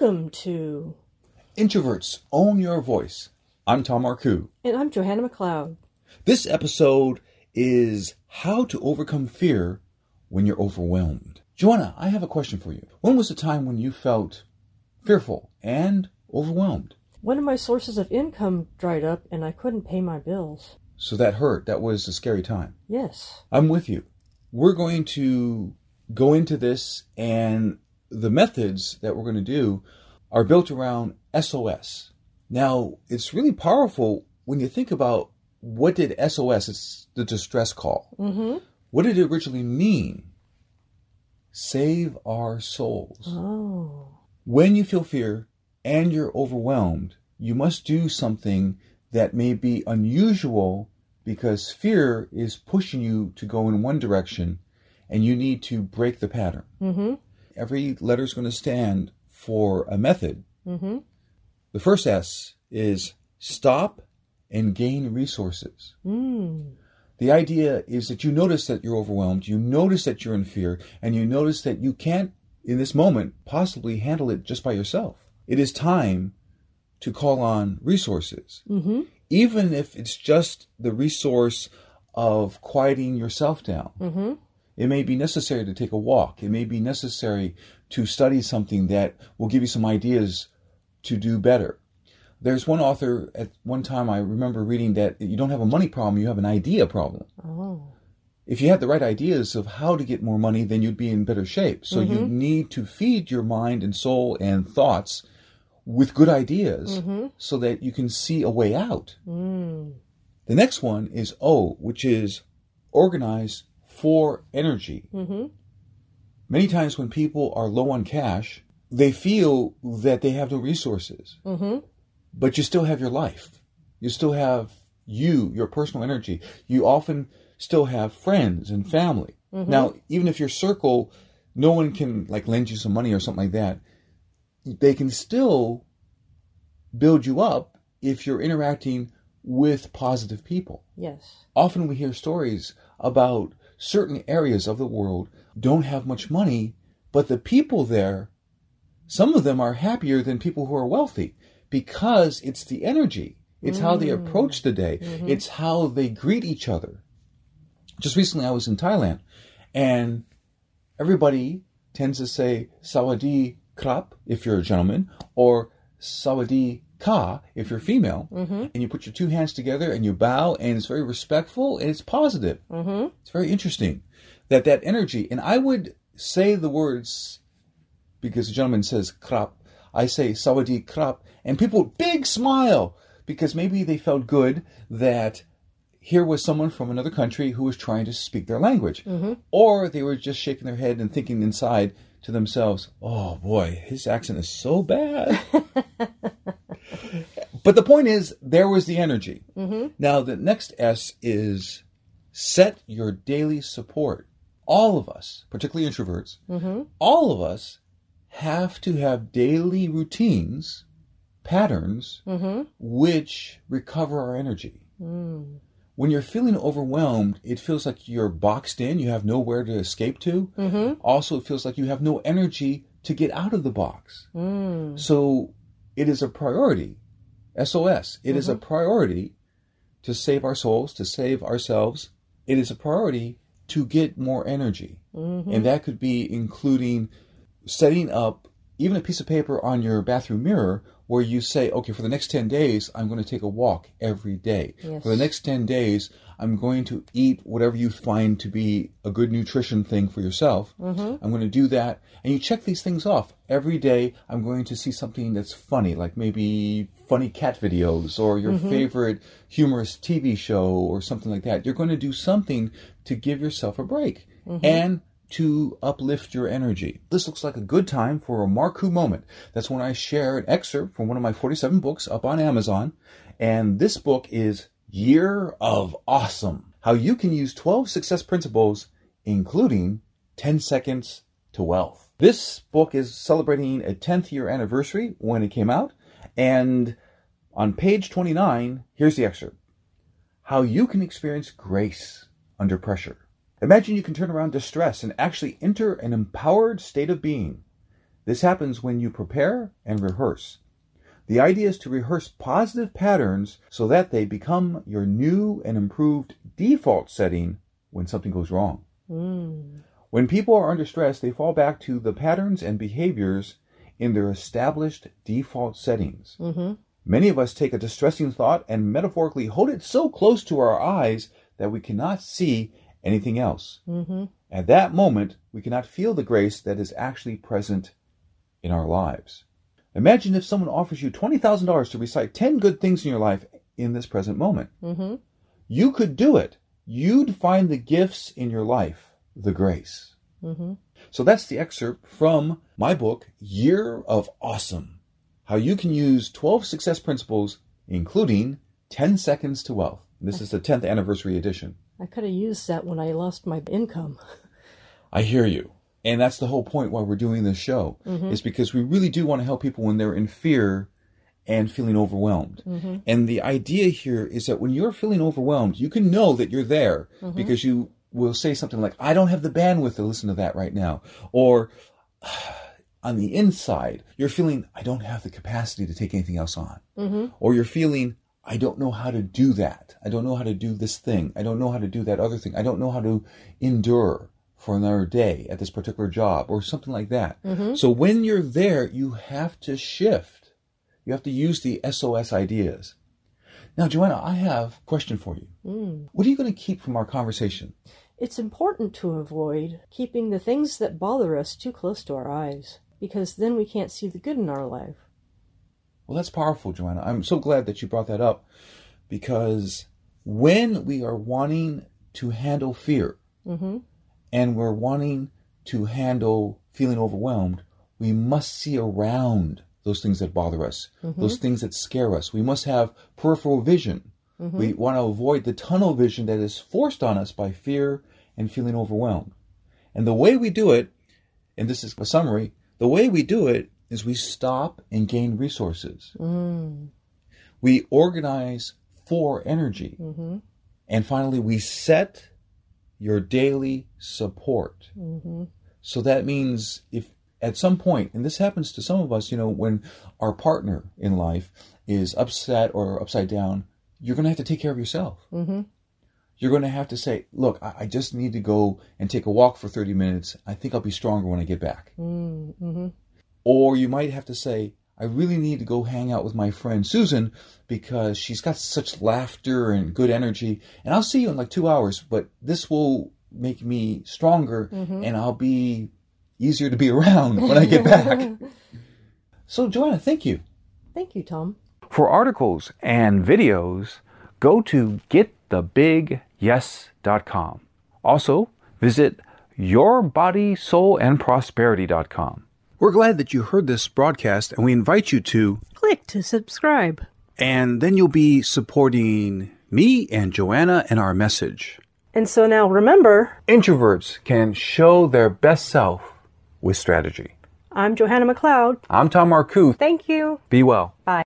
Welcome to. Introverts Own Your Voice. I'm Tom Marcoux. And I'm Johanna McLeod. This episode is how to overcome fear when you're overwhelmed. Joanna, I have a question for you. When was the time when you felt fearful and overwhelmed? One of my sources of income dried up and I couldn't pay my bills. So that hurt. That was a scary time. Yes. I'm with you. We're going to go into this, and the methods that we're going to do are built around SOS. Now, it's really powerful when you think about what did SOS, it's the distress call. Mm-hmm. What did it originally mean? Save our souls. Oh. When you feel fear and you're overwhelmed, you must do something that may be unusual because fear is pushing you to go in one direction and you need to break the pattern. Mm-hmm. Every letter is going to stand for a method. Mm-hmm. The first S is stop and gain resources. Mm. The idea is that you notice that you're overwhelmed, you notice that you're in fear, and you notice that you can't, in this moment, possibly handle it just by yourself. It is time to call on resources. Mm-hmm. Even if it's just the resource of quieting yourself down. Mm-hmm. It may be necessary to take a walk. It may be necessary to study something that will give you some ideas to do better. There's one author at one time I remember reading that you don't have a money problem, you have an idea problem. Oh. If you had the right ideas of how to get more money, then you'd be in better shape. So you need to feed your mind and soul and thoughts with good ideas Mm-hmm. so that you can see a way out. Mm. The next one is O, which is organize for energy. Mm-hmm. Many times when people are low on cash, they feel that they have no resources, Mm-hmm. but you still have your life. You still have you, your personal energy. You often still have friends and family. Now, even if your circle, no one can like lend you some money or something like that, they can still build you up if you're interacting with positive people. Yes. Often we hear stories about certain areas of the world don't have much money, but the people there, some of them are happier than people who are wealthy because it's the energy. It's how they mm. approach the day. Mm-hmm. It's how they greet each other. Just recently I was in Thailand and everybody tends to say Sawadi Krap if you're a gentleman or Sawadi Ka if you're female. Mm-hmm. And you put your two hands together and you bow and it's very respectful and it's positive. Mm-hmm. It's very interesting that that energy, and I would say the words because the gentleman says krap. I say sawadi krap, and people big smile because maybe they felt good that here was someone from another country who was trying to speak their language, or they were just shaking their head and thinking inside to themselves, "Oh boy, his accent is so bad." but the point is, there was the energy. Now the next S is set your daily support. All of us, particularly introverts, Mm-hmm. all of us have to have daily routines, patterns, Mm-hmm. which recover our energy. Mm. When you're feeling overwhelmed, it feels like you're boxed in, you have nowhere to escape to. Mm-hmm. Also, it feels like you have no energy to get out of the box. Mm. So it is a priority. SOS. It is a priority to save our souls, to save ourselves. It is a priority to get more energy. Mm-hmm. And that could be including setting up even a piece of paper on your bathroom mirror where you say, okay, for the next 10 days, I'm going to take a walk every day. Yes. For the next 10 days, I'm going to eat whatever you find to be a good nutrition thing for yourself. Mm-hmm. I'm going to do that. And you check these things off. Every day, I'm going to see something that's funny, like maybe funny cat videos or your favorite humorous TV show or something like that. You're going to do something to give yourself a break and to uplift your energy. This looks like a good time for a Marcoux moment. That's when I share an excerpt from one of my 47 books up on Amazon. And this book is Year of Awesome How You Can Use 12 Success Principles, including 10 Seconds to Wealth. This book is celebrating a 10th year anniversary when it came out. And on page 29, here's the excerpt How You Can Experience Grace Under Pressure. Imagine you can turn around distress and actually enter an empowered state of being. This happens when you prepare and rehearse. The idea is to rehearse positive patterns so that they become your new and improved default setting when something goes wrong. Mm. When people are under stress, they fall back to the patterns and behaviors in their established default settings. Mm-hmm. Many of us take a distressing thought and metaphorically hold it so close to our eyes that we cannot see anything else. Mm-hmm. At that moment, we cannot feel the grace that is actually present in our lives. Imagine if someone offers you $20,000 to recite 10 good things in your life in this present moment. Mm-hmm. You could do it. You'd find the gifts in your life, the grace. Mm-hmm. So that's the excerpt from my book, Year of Awesome How You Can Use 12 Success Principles, including 10 Seconds to Wealth. This is the 10th anniversary edition. I could have used that when I lost my income. I hear you. And that's the whole point why we're doing this show, mm-hmm. is because we really do want to help people when they're in fear and feeling overwhelmed. Mm-hmm. And the idea here is that when you're feeling overwhelmed, you can know that you're there mm-hmm. because you will say something like, I don't have the bandwidth to listen to that right now. Or on the inside, you're feeling, I don't have the capacity to take anything else on. Mm-hmm. Or you're feeling, I don't know how to do that. I don't know how to do this thing. I don't know how to do that other thing. I don't know how to endure for another day at this particular job or something like that. Mm-hmm. So when you're there, you have to shift. You have to use the SOS ideas. Now, Joanna, I have a question for you. Mm. What are you going to keep from our conversation? It's important to avoid keeping the things that bother us too close to our eyes because then we can't see the good in our life. Well, that's powerful, Joanna. I'm so glad that you brought that up because when we are wanting to handle fear Mm-hmm. and we're wanting to handle feeling overwhelmed, we must see around those things that bother us, those things that scare us. We must have peripheral vision. We want to avoid the tunnel vision that is forced on us by fear and feeling overwhelmed. And the way we do it, and this is a summary, the way we do it is we stop and gain resources. Mm. We organize for energy. Mm-hmm. And finally, we set your daily support. Mm-hmm. So that means if at some point, and this happens to some of us, you know, when our partner in life is upset or upside down, you're going to have to take care of yourself. Mm-hmm. You're going to have to say, look, I, I just need to go and take a walk for 30 minutes. I think I'll be stronger when I get back. Mm-hmm. Or you might have to say, I really need to go hang out with my friend Susan because she's got such laughter and good energy. And I'll see you in like two hours, but this will make me stronger mm-hmm. and I'll be easier to be around when I get back. so, Joanna, thank you. Thank you, Tom. For articles and videos, go to getthebigyes.com. Also, visit yourbodysoulandprosperity.com. We're glad that you heard this broadcast and we invite you to, Click to subscribe. and then you'll be supporting me and Joanna and our message. And so now remember, Introverts can show their best self with strategy. I'm Johanna McLeod. I'm Tom Marcoux. Thank you. Be well. Bye.